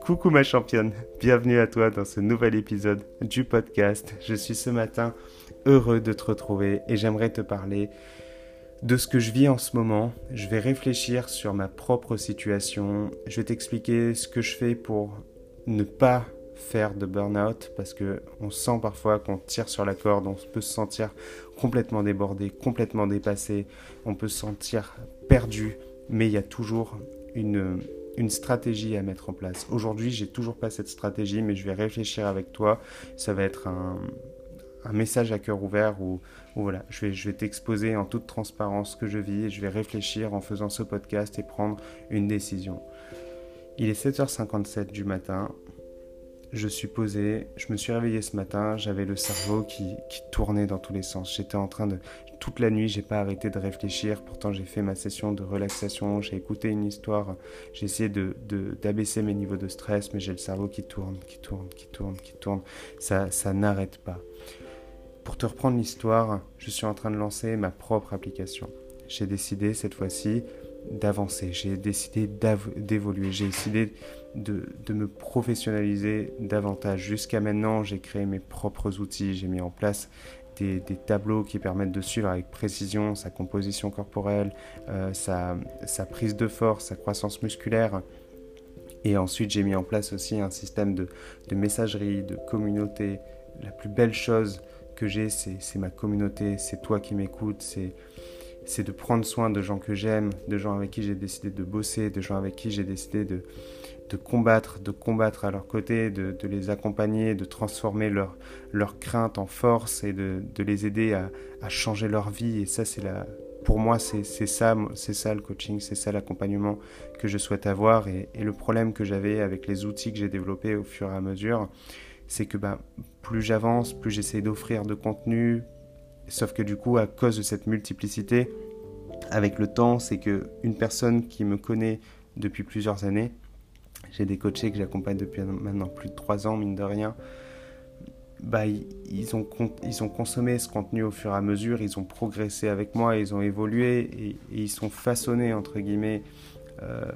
Coucou ma championne, bienvenue à toi dans ce nouvel épisode du podcast. Je suis ce matin heureux de te retrouver et j'aimerais te parler de ce que je vis en ce moment. Je vais réfléchir sur ma propre situation. Je vais t'expliquer ce que je fais pour ne pas faire de burn-out parce que on sent parfois qu'on tire sur la corde, on peut se sentir complètement débordé, complètement dépassé, on peut se sentir perdu, mais il y a toujours une une stratégie à mettre en place. Aujourd'hui, j'ai toujours pas cette stratégie, mais je vais réfléchir avec toi. Ça va être un, message à cœur ouvert où, voilà, je vais, je vais t'exposer en toute transparence ce que je vis et je vais réfléchir en faisant ce podcast et prendre une décision. Il est 7h57 du matin. Je suis posé, je me suis réveillé ce matin, j'avais le cerveau qui, qui tournait dans tous les sens. J'étais en train de, toute la nuit, j'ai pas arrêté de réfléchir. Pourtant, j'ai fait ma session de relaxation, j'ai écouté une histoire, j'ai essayé de, d'abaisser mes niveaux de stress, mais j'ai le cerveau qui tourne, qui tourne, qui tourne, qui tourne. Ça, ça n'arrête pas. Pour te reprendre l'histoire, je suis en train de lancer ma propre application. J'ai décidé cette fois-ci d'avancer, j'ai décidé d'évoluer, j'ai décidé de, de, me professionnaliser davantage. Jusqu'à maintenant, j'ai créé mes propres outils, j'ai mis en place des, tableaux qui permettent de suivre avec précision sa composition corporelle, euh, sa, prise de force, sa croissance musculaire. Et ensuite, j'ai mis en place aussi un système de, messagerie, de communauté. La plus belle chose que j'ai, c'est ma communauté, c'est toi qui m'écoutes, c'est de prendre soin de gens que j'aime, de gens avec qui j'ai décidé de bosser, de gens avec qui j'ai décidé de, de combattre, de combattre à leur côté, de, les accompagner, de transformer leur, leur crainte en force et de, les aider à, changer leur vie. Et ça, c'est la, pour moi, c'est ça, c'est ça le coaching, c'est ça l'accompagnement que je souhaite avoir. Et, le problème que j'avais avec les outils que j'ai développés au fur et à mesure, c'est que bah, plus j'avance, plus j'essaie d'offrir de contenu. Sauf que du coup, à cause de cette multiplicité, avec le temps, c'est que une personne qui me connaît depuis plusieurs années, j'ai des coachés que j'accompagne depuis maintenant plus de trois ans, mine de rien. Bah, ils, ont, ils ont consommé ce contenu au fur et à mesure, ils ont progressé avec moi, ils ont évolué et, ils sont façonnés, entre guillemets, euh,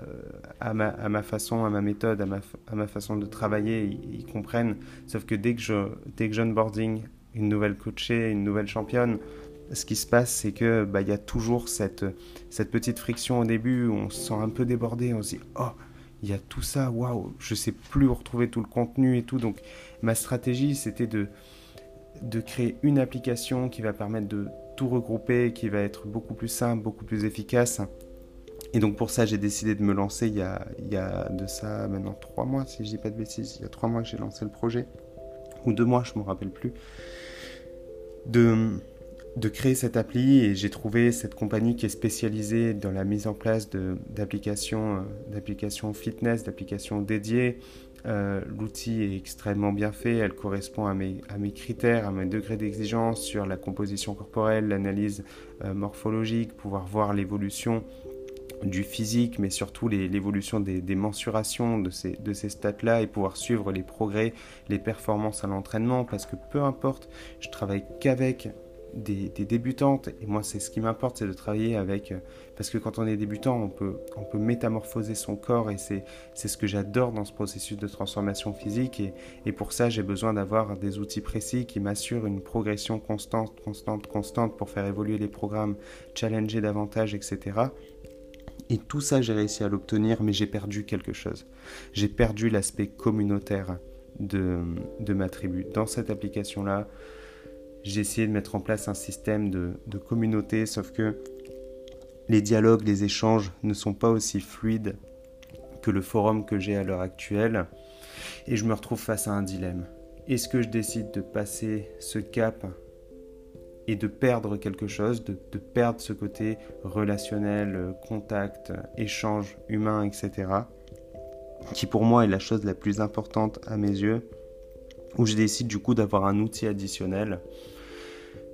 à, ma, façon, à ma méthode, à ma, à ma façon de travailler, ils, comprennent. Sauf que dès que je, dès que j'onboarding une nouvelle coachée, une nouvelle championne, ce qui se passe, c'est que bah, y a toujours cette, cette petite friction au début où on se sent un peu débordé, on se dit oh il y a tout ça, waouh, je sais plus où retrouver tout le contenu et tout. Donc ma stratégie, c'était de, de créer une application qui va permettre de tout regrouper, qui va être beaucoup plus simple, beaucoup plus efficace. Et donc pour ça, j'ai décidé de me lancer il y, a, il y a de ça maintenant trois mois, si je dis pas de bêtises. Il y a trois mois que j'ai lancé le projet, ou deux mois, je me rappelle plus. De, de créer cette appli et j'ai trouvé cette compagnie qui est spécialisée dans la mise en place d'applications euh, d'applications fitness, d'applications dédiées. Euh, l'outil est extrêmement bien fait, elle correspond à mes, à mes critères, à mes degrés d'exigence sur la composition corporelle, l'analyse euh, morphologique, pouvoir voir l'évolution du physique, mais surtout l'évolution des, mensurations de ces, de ces stats-là et pouvoir suivre les progrès, les performances à l'entraînement, parce que peu importe, je travaille qu'avec des, débutantes. Et moi, c'est ce qui m'importe, c'est de travailler avec. Euh, parce que quand on est débutant, on peut, on peut métamorphoser son corps et c'est ce que j'adore dans ce processus de transformation physique. Et, et pour ça, j'ai besoin d'avoir des outils précis qui m'assurent une progression constante, constante, constante pour faire évoluer les programmes, challenger davantage, etc. Et tout ça, j'ai réussi à l'obtenir, mais j'ai perdu quelque chose. J'ai perdu l'aspect communautaire de, de ma tribu. Dans cette application-là, j'ai essayé de mettre en place un système de, communauté, sauf que les dialogues, les échanges ne sont pas aussi fluides que le forum que j'ai à l'heure actuelle. Et je me retrouve face à un dilemme. Est-ce que je décide de passer ce cap et de perdre quelque chose, de, de, perdre ce côté relationnel, contact, échange humain, etc., qui pour moi est la chose la plus importante à mes yeux, où je décide du coup d'avoir un outil additionnel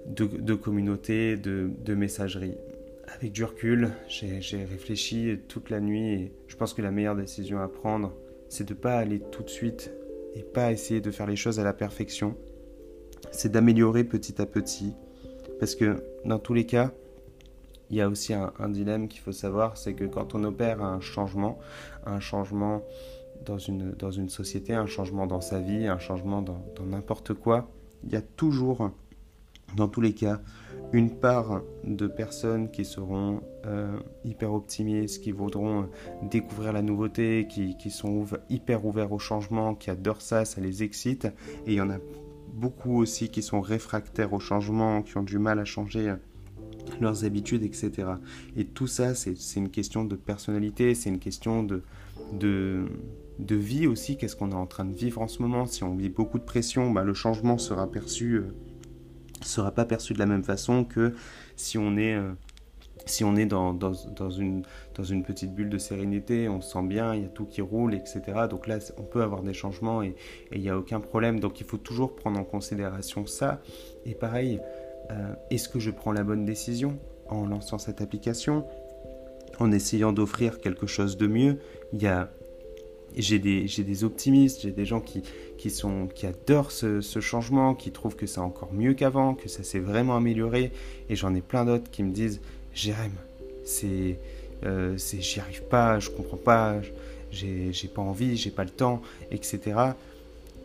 de, communauté, de, messagerie. Avec du recul, j'ai réfléchi toute la nuit et je pense que la meilleure décision à prendre, c'est de ne pas aller tout de suite et pas essayer de faire les choses à la perfection. C'est d'améliorer petit à petit. Parce que dans tous les cas, il y a aussi un, dilemme qu'il faut savoir, c'est que quand on opère un changement, un changement dans une, dans une société, un changement dans sa vie, un changement dans n'importe quoi, il y a toujours, dans tous les cas, une part de personnes qui seront euh, hyper optimistes, qui voudront découvrir la nouveauté, qui, qui sont hyper ouverts au changement, qui adorent ça, ça les excite. Et il y en a beaucoup aussi qui sont réfractaires au changement, qui ont du mal à changer leurs habitudes, etc. Et tout ça, c'est une question de personnalité, c'est une question de, de, de vie aussi. Qu'est-ce qu'on est en train de vivre en ce moment Si on vit beaucoup de pression, bah, le changement sera perçu, euh, sera pas perçu de la même façon que si on est euh, si on est dans, une, petite bulle de sérénité, on se sent bien, il y a tout qui roule, etc. Donc là, on peut avoir des changements et il n'y a aucun problème. Donc il faut toujours prendre en considération ça. Et pareil, euh, est-ce que je prends la bonne décision en lançant cette application En essayant d'offrir quelque chose de mieux? Il y a j'ai des, optimistes, j'ai des gens qui, adorent ce, changement, qui trouvent que c'est encore mieux qu'avant, que ça s'est vraiment amélioré. Et j'en ai plein d'autres qui me disent Jérém, c'est, euh, j'y arrive pas, je comprends pas, j'ai, pas envie, j'ai pas le temps, etc.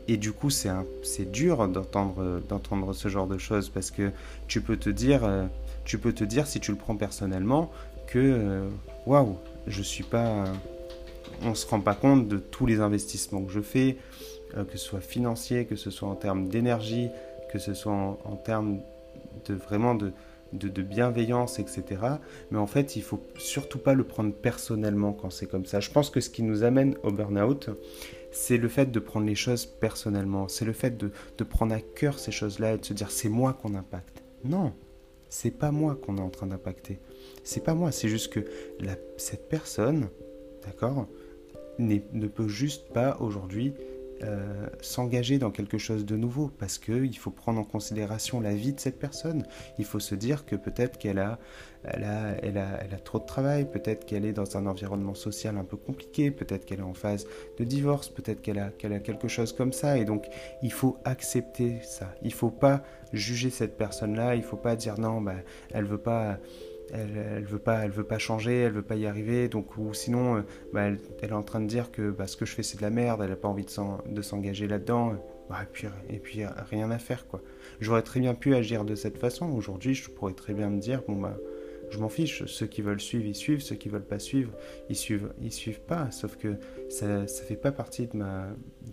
Et du coup, c'est, c'est dur d'entendre, ce genre de choses parce que tu peux te dire, euh, tu peux te dire si tu le prends personnellement que euh, waouh, je suis pas on se rend pas compte de tous les investissements que je fais, que ce soit financier, que ce soit en termes d'énergie, que ce soit en, termes de vraiment de, de, bienveillance, etc. Mais en fait, il faut surtout pas le prendre personnellement quand c'est comme ça. Je pense que ce qui nous amène au burn-out, c'est le fait de prendre les choses personnellement. C'est le fait de, de prendre à cœur ces choses-là et de se dire c'est moi qu'on impacte. Non, c'est pas moi qu'on est en train d'impacter. C'est pas moi, c'est juste que cette personne, d'accord, ne peut juste pas aujourd'hui euh, s'engager dans quelque chose de nouveau parce qu'il faut prendre en considération la vie de cette personne. Il faut se dire que peut-être qu'elle a, elle a, elle a, elle a trop de travail, peut-être qu'elle est dans un environnement social un peu compliqué, peut-être qu'elle est en phase de divorce, peut-être qu'elle a, qu'elle a quelque chose comme ça. Et donc, il faut accepter ça. Il ne faut pas juger cette personne-là. Il ne faut pas dire non, bah, elle veut pas elle, elle veut pas, elle veut pas changer, elle veut pas y arriver, donc ou sinon, euh, bah, elle, est en train de dire que bah, ce que je fais c'est de la merde, elle a pas envie de s'engager là-dedans, bah, et puis et puis rien à faire quoi. J'aurais très bien pu agir de cette façon. Aujourd'hui, je pourrais très bien me dire bon bah je m'en fiche. Ceux qui veulent suivre, ils suivent. Ceux qui veulent pas suivre, ils suivent, ils suivent pas. Sauf que ça, ça fait pas partie de ma,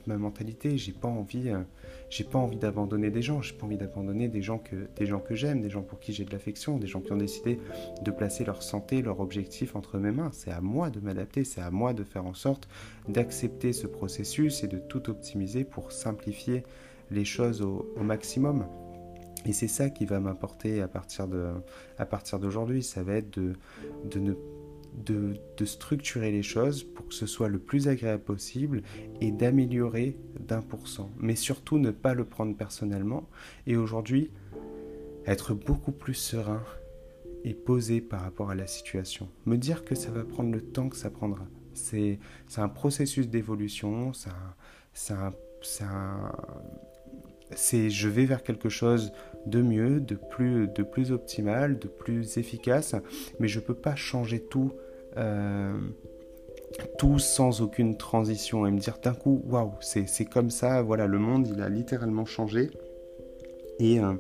mentalité. J'ai pas envie, euh, j'ai pas envie d'abandonner des gens. J'ai pas envie d'abandonner des gens que, des gens que j'aime, des gens pour qui j'ai de l'affection, des gens qui ont décidé de placer leur santé, leur objectif entre mes mains. C'est à moi de m'adapter. C'est à moi de faire en sorte d'accepter ce processus et de tout optimiser pour simplifier les choses au maximum. Et c'est ça qui va m'apporter à partir d'aujourd'hui, ça va être de, de ne de, de, structurer les choses pour que ce soit le plus agréable possible et d'améliorer d'un pour cent. Mais surtout ne pas le prendre personnellement. Et aujourd'hui, être beaucoup plus serein et posé par rapport à la situation. Me dire que ça va prendre le temps que ça prendra. C'est un processus d'évolution, c'est je vais vers quelque chose de mieux, de plus, de plus optimal, de plus efficace, mais je ne peux pas changer tout, euh, tout sans aucune transition et me dire d'un coup, waouh, c'est comme ça, voilà, le monde, il a littéralement changé. Et, euh,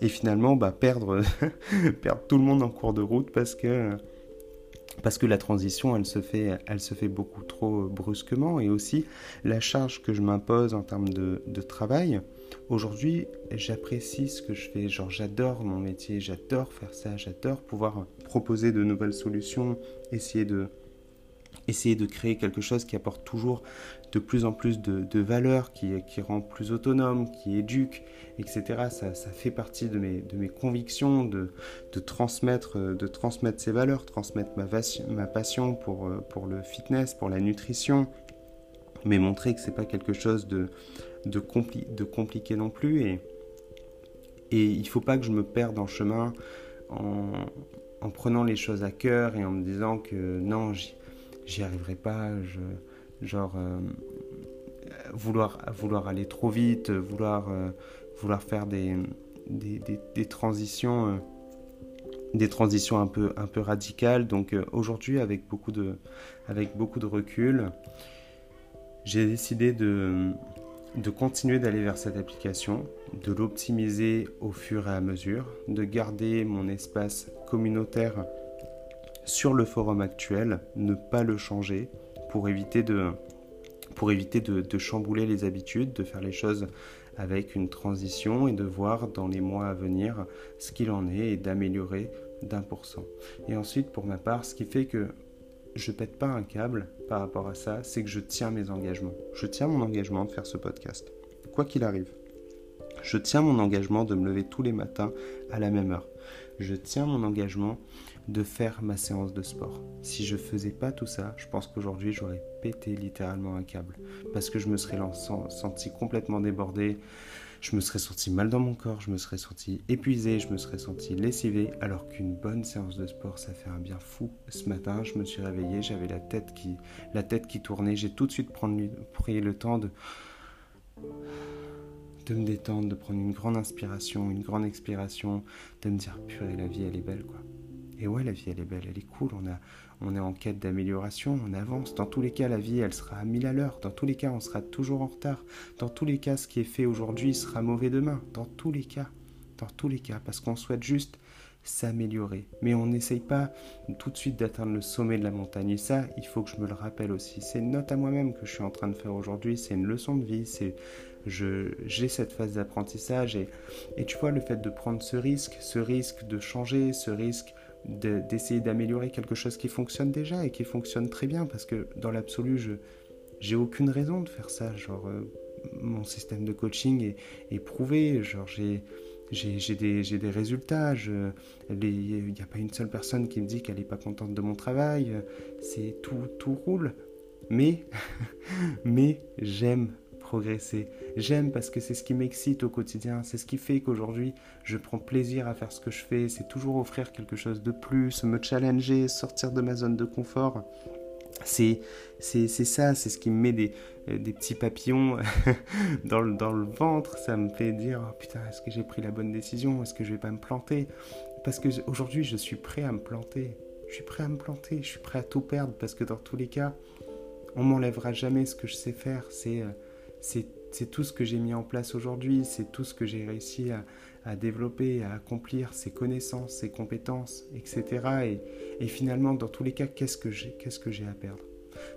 et finalement, bah, perdre, perdre tout le monde en cours de route parce que parce que la transition, elle se fait, elle se fait beaucoup trop brusquement et aussi la charge que je m'impose en termes de, de travail, Aujourd'hui, j'apprécie ce que je fais. Genre, j'adore mon métier, j'adore faire ça, j'adore pouvoir proposer de nouvelles solutions, essayer de, essayer de créer quelque chose qui apporte toujours de plus en plus de, valeur, qui, qui, rend plus autonome, qui éduque, etc. Ça, ça fait partie de mes, de mes convictions de, de, transmettre, de transmettre ces valeurs, transmettre ma, ma passion pour, pour le fitness, pour la nutrition, mais montrer que c'est pas quelque chose de de, de compliqué non plus. Et, il faut pas que je me perde en chemin en, en prenant les choses à cœur et en me disant que non, j'y arriverai pas. Je, genre, euh, vouloir, vouloir aller trop vite, vouloir, euh, vouloir faire des, des, transitions. Euh, des transitions un peu, un peu radicales. Donc aujourd'hui, avec, beaucoup de, avec beaucoup de recul, j'ai décidé de, de continuer d'aller vers cette application, de l'optimiser au fur et à mesure, de garder mon espace communautaire sur le forum actuel, ne pas le changer pour éviter de, chambouler les habitudes, de faire les choses avec une transition et de voir dans les mois à venir ce qu'il en est et d'améliorer d'un pour cent. Et ensuite, pour ma part, ce qui fait que je pète pas un câble par rapport à ça, c'est que je tiens mes engagements. Je tiens mon engagement de faire ce podcast, quoi qu'il arrive. Je tiens mon engagement de me lever tous les matins à la même heure. Je tiens mon engagement de faire ma séance de sport. Si je faisais pas tout ça, je pense qu'aujourd'hui j'aurais pété littéralement un câble parce que je me serais senti complètement débordé, je me serais senti mal dans mon corps, je me serais senti épuisé, je me serais senti lessivé, alors qu'une bonne séance de sport, ça fait un bien fou. Ce matin, je me suis réveillé, j'avais la tête qui, tournait, j'ai tout de suite pris le temps de de me détendre, de prendre une grande inspiration, une grande expiration, de me dire purée la vie elle est belle quoi. Et ouais, la vie, elle est belle, elle est cool. On, a, on est en quête d'amélioration, on avance. Dans tous les cas, la vie, elle sera à mille à l'heure. Dans tous les cas, on sera toujours en retard. Dans tous les cas, ce qui est fait aujourd'hui sera mauvais demain. Dans tous les cas. Dans tous les cas. Parce qu'on souhaite juste s'améliorer. Mais on n'essaye pas tout de suite d'atteindre le sommet de la montagne. Et ça, il faut que je me le rappelle aussi. C'est une note à moi-même que je suis en train de faire aujourd'hui. C'est une leçon de vie. C'est j'ai cette phase d'apprentissage et tu vois le fait de prendre ce risque, ce risque de changer, ce risque d'essayer d'améliorer quelque chose qui fonctionne déjà et qui fonctionne très bien parce que dans l'absolu, je j'ai aucune raison de faire ça. Genre, euh, mon système de coaching est, prouvé. Genre, j'ai j'ai des, des, résultats. Il n'y a pas une seule personne qui me dit qu'elle n'est pas contente de mon travail. C'est tout, tout roule. Mais, mais j'aime progresser. J'aime parce que c'est ce qui m'excite au quotidien, c'est ce qui fait qu'aujourd'hui je prends plaisir à faire ce que je fais, c'est toujours offrir quelque chose de plus, me challenger, sortir de ma zone de confort. C'est, c'est, ça, c'est ce qui me met des, euh, des petits papillons dans, le, dans le ventre. Ça me fait dire oh, putain, est-ce que j'ai pris la bonne décision? Est-ce que je vais pas me planter? Parce que aujourd'hui, je suis prêt à me planter. Je suis prêt à me planter. Je suis prêt à tout perdre parce que dans tous les cas, on m'enlèvera jamais ce que je sais faire. C'est euh, c'est tout ce que j'ai mis en place aujourd'hui, c'est tout ce que j'ai réussi à, développer, à accomplir, ces connaissances, ces compétences, etc. Et, finalement, dans tous les cas, qu'est-ce que j'ai que à perdre?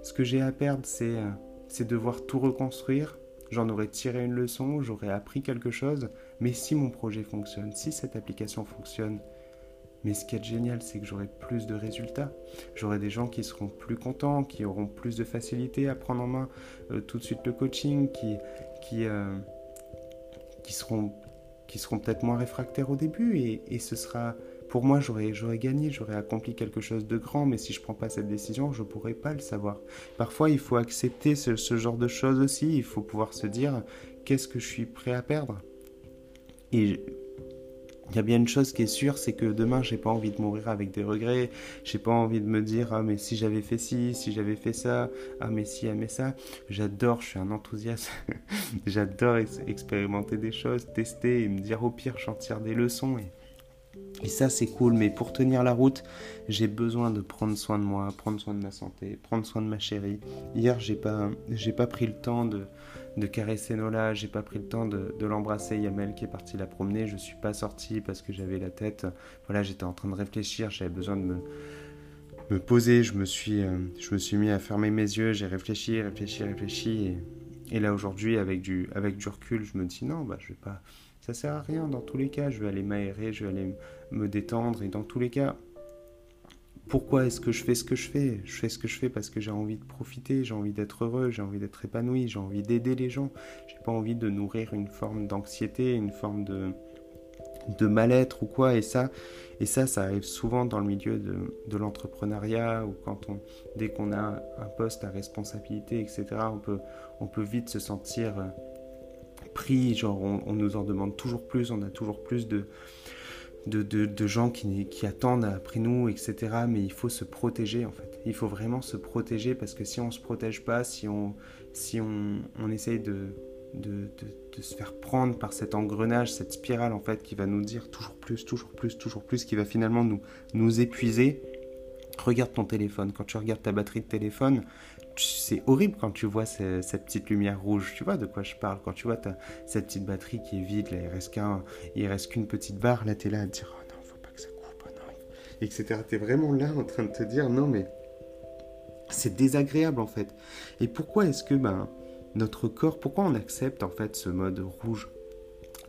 Ce que j'ai à perdre, c'est euh, devoir tout reconstruire. J'en aurais tiré une leçon, j'aurais appris quelque chose, mais si mon projet fonctionne, si cette application fonctionne, mais ce qui est génial, c'est que j'aurai plus de résultats. J'aurai des gens qui seront plus contents, qui auront plus de facilité à prendre en main euh, tout de suite le coaching, qui, qui, euh, qui seront, qui seront peut-être moins réfractaires au début. Et, ce sera, pour moi, j'aurais, gagné, j'aurais accompli quelque chose de grand. Mais si je ne prends pas cette décision, je ne pourrai pas le savoir. Parfois, il faut accepter ce, ce genre de choses aussi. Il faut pouvoir se dire qu'est-ce que je suis prêt à perdre? Et il y a bien une chose qui est sûre, c'est que demain, j'ai pas envie de mourir avec des regrets. J'ai pas envie de me dire ah mais si j'avais fait ci, si j'avais fait ça, ah mais si, ah mais ça. J'adore, je suis un enthousiaste. J'adore expérimenter des choses, tester et me dire au pire, j'en tire des leçons et et ça, c'est cool, mais pour tenir la route, j'ai besoin de prendre soin de moi, prendre soin de ma santé, prendre soin de ma chérie. Hier, j'ai pas, pas pris le temps de, de caresser Nola, j'ai pas pris le temps de, l'embrasser. Yamel qui est parti la promener, je suis pas sorti parce que j'avais la tête. Voilà, j'étais en train de réfléchir, j'avais besoin de me, poser. Je me suis, euh, je me suis mis à fermer mes yeux, j'ai réfléchi, réfléchi, réfléchi. Et, et là aujourd'hui, avec du, avec du recul, je me dis non, bah je vais pas ça sert à rien dans tous les cas. Je vais aller m'aérer, je vais aller me détendre. Et dans tous les cas, pourquoi est-ce que je fais ce que je fais? Je fais ce que je fais parce que j'ai envie de profiter, j'ai envie d'être heureux, j'ai envie d'être épanoui, j'ai envie d'aider les gens. J'ai pas envie de nourrir une forme d'anxiété, une forme de, de mal-être ou quoi. Et ça, et ça, arrive souvent dans le milieu de, l'entrepreneuriat ou quand on, dès qu'on a un poste à responsabilité, etc., on peut, on peut vite se sentir pris, genre on, nous en demande toujours plus, on a toujours plus de, de, de, gens qui, qui, attendent après nous, etc. Mais il faut se protéger en fait. Il faut vraiment se protéger parce que si on se protège pas, si on, si on, on essaye de, de, de, se faire prendre par cet engrenage, cette spirale en fait qui va nous dire toujours plus, toujours plus, toujours plus, qui va finalement nous, nous épuiser. Regarde ton téléphone. Quand tu regardes ta batterie de téléphone, c'est horrible quand tu vois cette petite lumière rouge. Tu vois de quoi je parle? Quand tu vois cette petite batterie qui est vide, il reste reste qu'une petite barre. Là, tu es là à te dire, oh non, faut pas que ça coupe, oh non, etc. Tu es vraiment là en train de te dire, non, mais c'est désagréable en fait. Et pourquoi est-ce que ben, notre corps, pourquoi on accepte en fait ce mode rouge?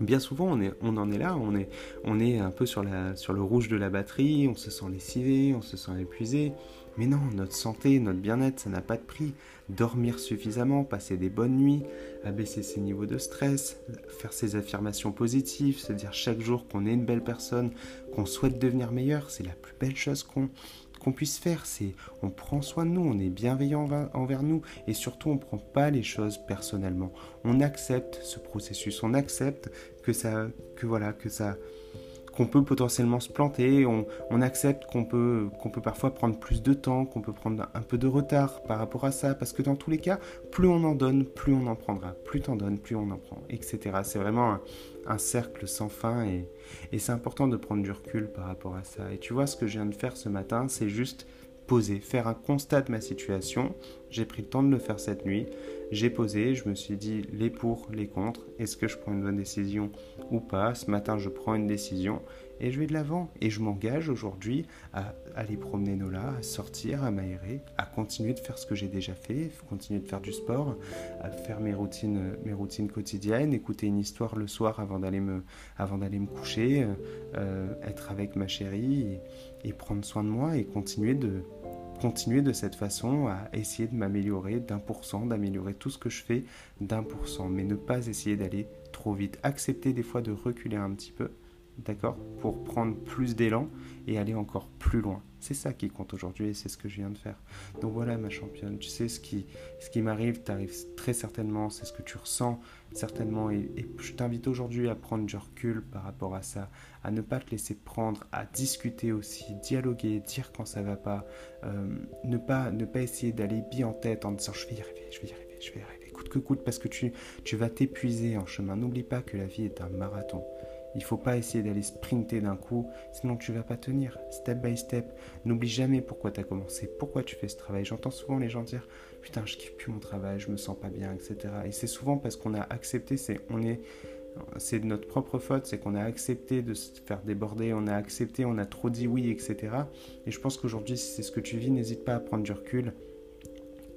Bien souvent, on, en est là, on est, un peu sur, sur le rouge de la batterie, on se sent lessivé, on se sent épuisé. Mais non, notre santé, notre bien-être, ça n'a pas de prix. Dormir suffisamment, passer des bonnes nuits, abaisser ses niveaux de stress, faire ses affirmations positives, se dire chaque jour qu'on est une belle personne, qu'on souhaite devenir meilleur, c'est la plus belle chose qu'on puisse faire, c'est on prend soin de nous, on est bienveillant envers nous et surtout on prend pas les choses personnellement. On accepte ce processus, on accepte que ça, que voilà, que ça, qu'on peut potentiellement se planter, on, accepte qu'on peut, qu'on peut parfois prendre plus de temps, qu'on peut prendre un peu de retard par rapport à ça, parce que dans tous les cas, plus on en donne, plus on en prendra, plus t'en donnes, plus on en prend, etc. C'est vraiment un, cercle sans fin et, et c'est important de prendre du recul par rapport à ça. Et tu vois, ce que je viens de faire ce matin, c'est juste poser, faire un constat de ma situation. J'ai pris le temps de le faire cette nuit. J'ai posé, je me suis dit les pour, les contre. Est-ce que je prends une bonne décision ou pas? Ce matin, je prends une décision et je vais de l'avant. Et je m'engage aujourd'hui à aller promener Nola, à sortir, à m'aérer, à continuer de faire ce que j'ai déjà fait, continuer de faire du sport, à faire mes routines, mes routines quotidiennes, écouter une histoire le soir avant d'aller me, avant d'aller me coucher, euh, être avec ma chérie et prendre soin de moi et continuer de continuer de cette façon à essayer de m'améliorer d'un pour cent, d'améliorer tout ce que je fais d'un pour cent, mais ne pas essayer d'aller trop vite. Accepter des fois de reculer un petit peu, d'accord, pour prendre plus d'élan et aller encore plus loin. C'est ça qui compte aujourd'hui et c'est ce que je viens de faire. Donc voilà ma championne, tu sais ce qui, ce qui m'arrive, t'arrive très certainement, c'est ce que tu ressens certainement et, je t'invite aujourd'hui à prendre du recul par rapport à ça, à ne pas te laisser prendre, à discuter aussi, dialoguer, dire quand ça va pas, euh, ne, pas, ne pas essayer d'aller bien en tête en disant je vais y arriver, je vais y arriver, je vais y arriver, coûte que coûte parce que tu, tu vas t'épuiser en chemin. N'oublie pas que la vie est un marathon. Il faut pas essayer d'aller sprinter d'un coup, sinon tu vas pas tenir. Step by step. N'oublie jamais pourquoi tu as commencé, pourquoi tu fais ce travail. J'entends souvent les gens dire Putain, je kiffe plus mon travail, je me sens pas bien, etc. Et c'est souvent parce qu'on a accepté, c'est on est c'est de notre propre faute, c'est qu'on a accepté de se faire déborder, on a accepté, on a trop dit oui, etc. Et je pense qu'aujourd'hui, si c'est ce que tu vis, n'hésite pas à prendre du recul,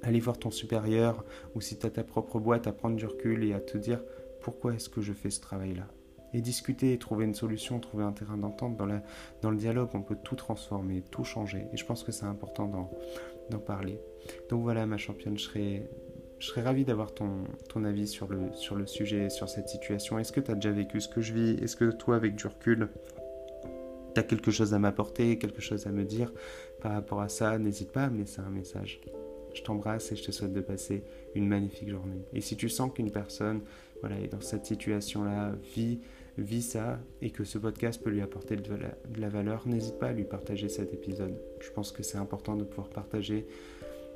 aller voir ton supérieur, ou si tu as ta propre boîte, à prendre du recul et à te dire pourquoi est-ce que je fais ce travail-là? Et discuter, trouver une solution, trouver un terrain d'entente. Dans, dans le dialogue, on peut tout transformer, tout changer. Et je pense que c'est important d'en parler. Donc voilà, ma championne, je serais, je serais ravi d'avoir ton, ton avis sur le, sur le sujet, sur cette situation. Est-ce que tu as déjà vécu ce que je vis? Est-ce que toi, avec du recul, tu as quelque chose à m'apporter, quelque chose à me dire par rapport à ça? N'hésite pas à me laisser un message. Je t'embrasse et je te souhaite de passer une magnifique journée. Et si tu sens qu'une personne voilà, est dans cette situation-là, vit vit ça et que ce podcast peut lui apporter de la, valeur, n'hésite pas à lui partager cet épisode. Je pense que c'est important de pouvoir partager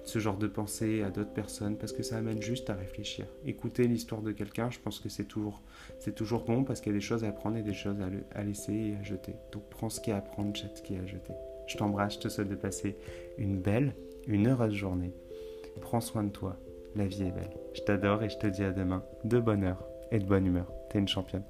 ce genre de pensée à d'autres personnes parce que ça amène juste à réfléchir. Écouter l'histoire de quelqu'un, je pense que c'est toujours, c'est toujours bon parce qu'il y a des choses à apprendre et des choses à, laisser et à jeter. Donc prends ce qu'il y a à prendre, jette ce qu'il y a à jeter. Je t'embrasse, je te souhaite de passer une belle, une heureuse journée. Prends soin de toi, la vie est belle. Je t'adore et je te dis à demain de bonne heure et de bonne humeur. T'es une championne.